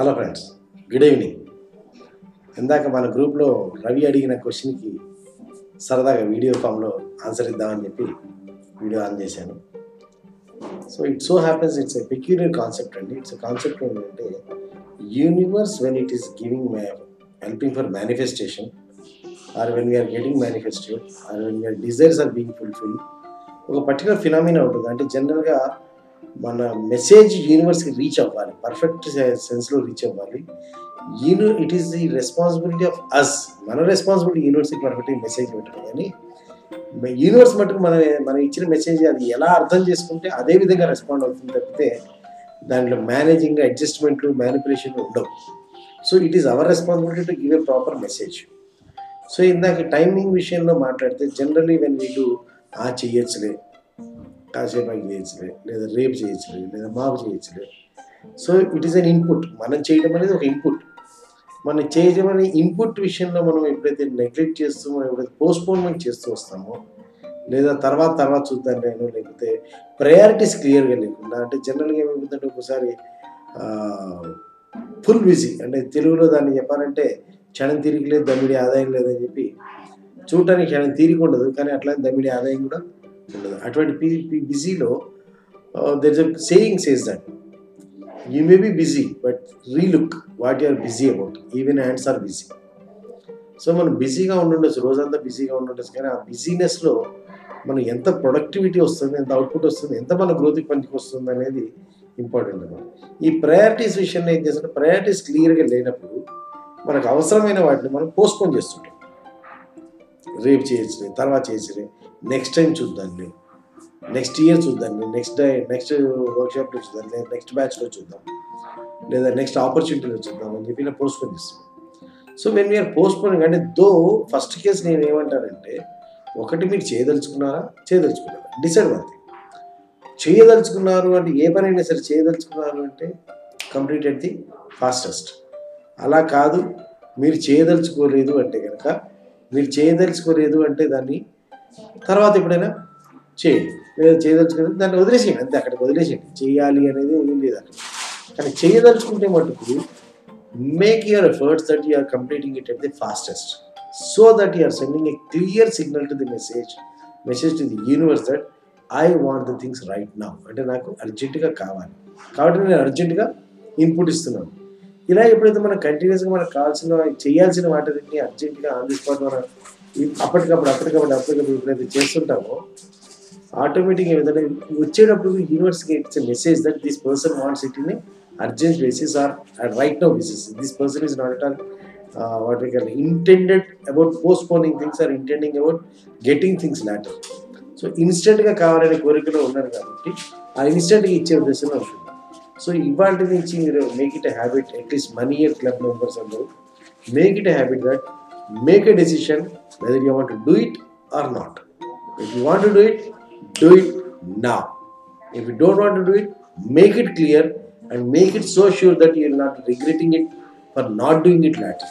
Hello friends good evening ఇందాక మన గ్రూప్లో రవి అడిగిన క్వశ్చన్కి సరదాగా వీడియో ఫామ్లో ఆన్సర్ ఇద్దామని చెప్పి వీడియో ఆన్ చేశాను. So it so happens it's a peculiar concept అండి. ఇట్స్ కాన్సెప్ట్ ఏంటంటే universe when it is giving helping for manifestation or when we are getting manifested or when we are desires are being fulfil ఒక particular phenomena ఉంటుంది? అంటే జనరల్గా మన message యూనివర్స్కి reach అవ్వాలి. Perfect సెన్స్లో రీచ్ అవ్వాలి. యూని it is the responsibility of us మన రెస్పాన్సిబిలిటీ యూనివర్స్కి పర్ఫెక్ట్ మెసేజ్ పెట్టడం. కానీ యూనివర్స్ మటుకు మన మనం ఇచ్చిన మెసేజ్ అది ఎలా అర్థం చేసుకుంటే అదే విధంగా రెస్పాండ్ అవుతుంది తప్పితే దాంట్లో మేనేజింగ్ అడ్జస్ట్మెంట్లు మ్యానిపులేషన్ ఉండవు. So it is our responsibility to give a proper message so ఇందాక టైమింగ్ విషయంలో మాట్లాడితే జనరలీ వెన్ వీ డూ ఆ కాసేపు అవి చేయొచ్చులే లేదా రేపు చేయొచ్చులే లేదా మాకు చేయొచ్చులే so it is an input మనం చేయడం అనేది ఒక ఇన్పుట్ మనం చేయడం అనే ఇన్పుట్ విషయంలో మనం ఎప్పుడైతే నెగ్లెక్ట్ చేస్తూ మనం ఎప్పుడైతే పోస్ట్పోన్మెంట్ చేస్తూ వస్తామో లేదా తర్వాత తర్వాత చూద్దాం నేను లేకపోతే ప్రయారిటీస్ క్లియర్గా లేకుండా అంటే జనరల్గా ఏమైపోతుందంటే ఒకసారి ఫుల్ బిజీ అంటే తెలుగులో దాన్ని చెప్పాలంటే క్షణం తిరిగి లేదు దమ్మిడి ఆదాయం లేదని చెప్పి చూడటానికి క్షణం తీరిక ఉండదు కానీ అట్లా దమ్మిడి ఆదాయం కూడా ఉండదు అటువంటి బిజీలో there is saying says that you may be busy but relook what you are busy about even hands are busy so మనం బిజీగా ఉండుండొచ్చు రోజంతా బిజీగా ఉండుండొచ్చు కానీ ఆ బిజీనెస్లో మనం ఎంత ప్రొడక్టివిటీ వస్తుంది ఎంత అవుట్పుట్ వస్తుంది ఎంత మన గ్రోత్కి పనికి వస్తుంది అనేది ఇంపార్టెంట్ అనమాట ఈ ప్రయారిటీస్ విషయంలో ఏం చేస్తుంటే ప్రయారిటీస్ క్లియర్గా లేనప్పుడు మనకు అవసరమైన వాటిని మనం పోస్ట్పోన్ చేస్తుంటాం. రేపు చేయొచ్చులే తర్వాత చేయొచ్చులే. నెక్స్ట్ టైం చూద్దాంలే నెక్స్ట్ ఇయర్ చూద్దాంలే నెక్స్ట్ డే నెక్స్ట్ వర్క్షాప్లో చూద్దాం. లేదా నెక్స్ట్ బ్యాచ్లో చూద్దాం. లేదా నెక్స్ట్ ఆపర్చునిటీలో చూద్దాం అని చెప్పి ఇలా పోస్ట్పోన్ చేస్తాం. సో వెన్ వీఆర్ పోస్ట్పోనింగ్ అంటే దో ఫస్ట్ కేసు నేను ఏమంటానంటే ఒకటి మీరు చేయదలుచుకున్నారా? చేయదలుచుకున్నారా? డిసైడ్ వన్ చేయదలుచుకున్నారు అంటే ఏ పని అయినా సరే చేయదలుచుకున్నారు అంటే కంప్లీట్ ది ఫాస్టెస్ట్ అలా కాదు మీరు చేయదలుచుకోలేదు అంటే కనుక వీళ్ళు చేయదలుచుకోలేదు అంటే దాన్ని తర్వాత ఎప్పుడైనా చేయండి. లేదా చేయదలుచుకోలేదు దాన్ని వదిలేసేయండి. అంతే అక్కడికి వదిలేసేయండి. చేయాలి అనేది ఏం లేదు అక్కడ. కానీ చేయదలుచుకుంటే మటుకు make your efforts that you are completing it at the fastest so that you are sending a clear signal to the message message to the universe that I want the things right now అంటే నాకు అర్జెంటుగా కావాలి. కాబట్టి నేను అర్జెంటుగా input ఇస్తున్నాను. ఇలా ఎప్పుడైతే మనం కంటిన్యూస్గా మనకు కావాల్సిన చేయాల్సిన వాటిని అర్జెంటుగా ఆన్ ది స్పాట్ మనం అప్పటికప్పుడు అప్పటికప్పుడు అప్పటికప్పుడు ఎప్పుడైతే చేస్తుంటామో ఆటోమేటిక్గా ఏదైనా వచ్చేటప్పుడు యూనివర్స్కి it's message that this person wants it in urgent basis or right no basis this person is not all what we can intended about postponing things or intending about getting things later so ఇన్స్టెంట్గా కావాలనే కోరికలో ఉన్నారు కాబట్టి ఆ ఇన్స్టెంట్గా ఇచ్చే ఉద్దేశంలో ఉంటుంది so ఇవాళ నుంచి మీరు make it habit at least money year club members అందరూ make it habit that make a decision whether you want do it or not if you want do it do it నా if you don't want do it make it clear and make it so sure that you not regretting it for not doing it lot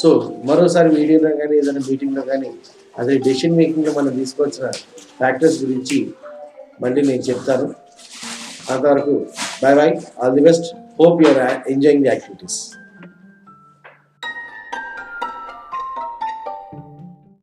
so మరోసారి మీడియాలో కానీ ఏదైనా మీటింగ్లో కానీ అదే decision మేకింగ్లో మనం తీసుకోవాల్సిన ఫ్యాక్టర్స్ గురించి మళ్ళీ నేను చెప్తాను. అంతవరకు Bye bye. All the best. Hope you are enjoying the activities.